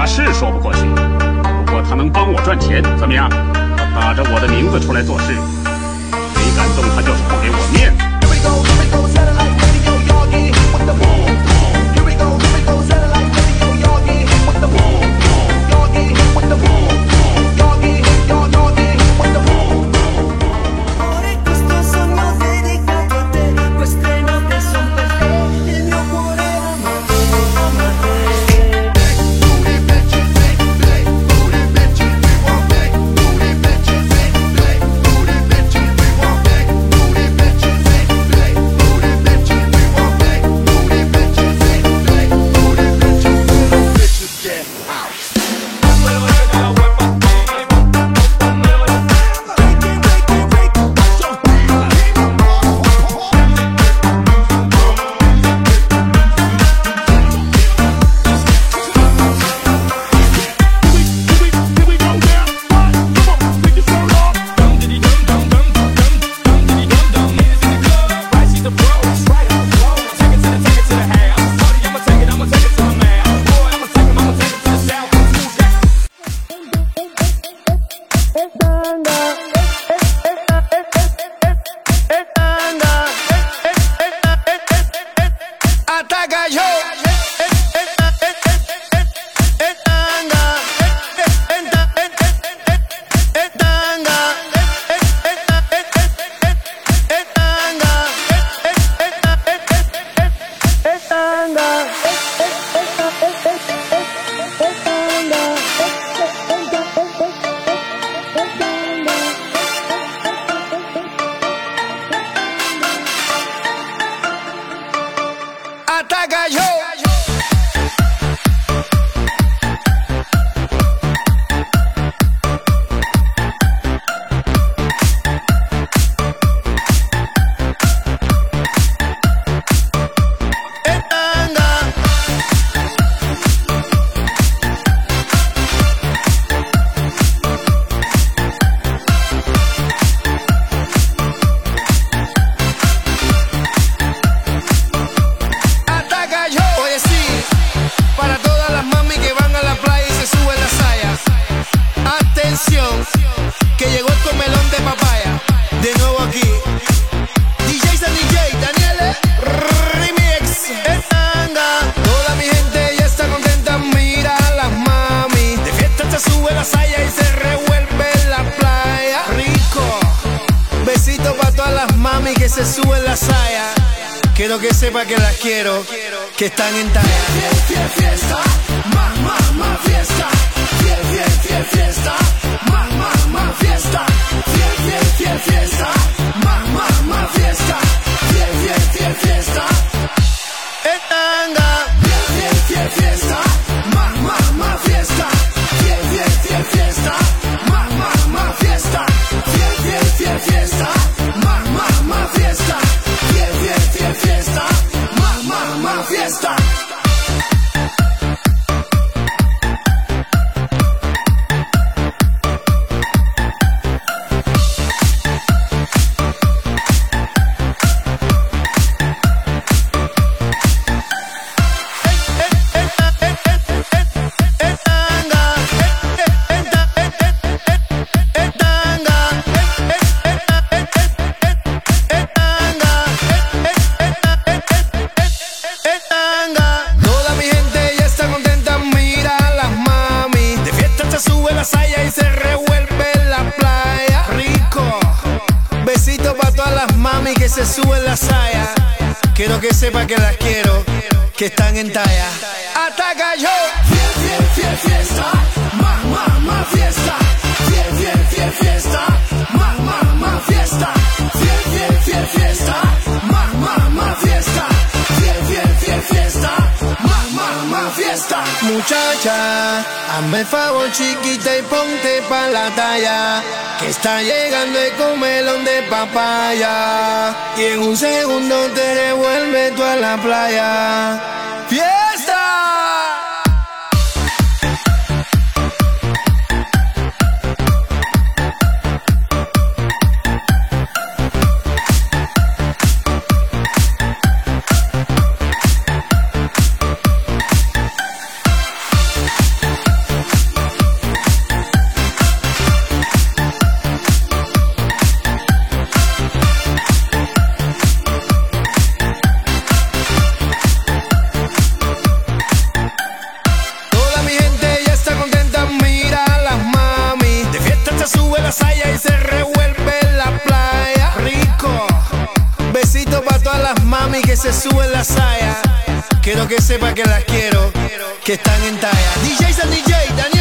他是说不过去，不过他能帮我赚钱，怎么样？他打着我的名字出来做事，谁敢动他就是不给我面子。Tá Mata gajou! Mata! Que están en talla. Fiel, fiesta, más, más, más fiesta. Fiel, fiel fiesta, más, más, más fiesta. Fiel, fiel fiesta, sepa que las quiero, que están en talla. Ataca yo. Fiel, fiel, fiel fiesta. Más, más, más fiesta. Fiel, fiel, fiel fiesta. Muchacha, hazme el favor chiquita y ponte pa' la talla que está llegando el comelón de papaya. Y en un segundo te devuelve tú a la playa. que sepa que las quiero, que están en talla. DJs and DJ, Daniel.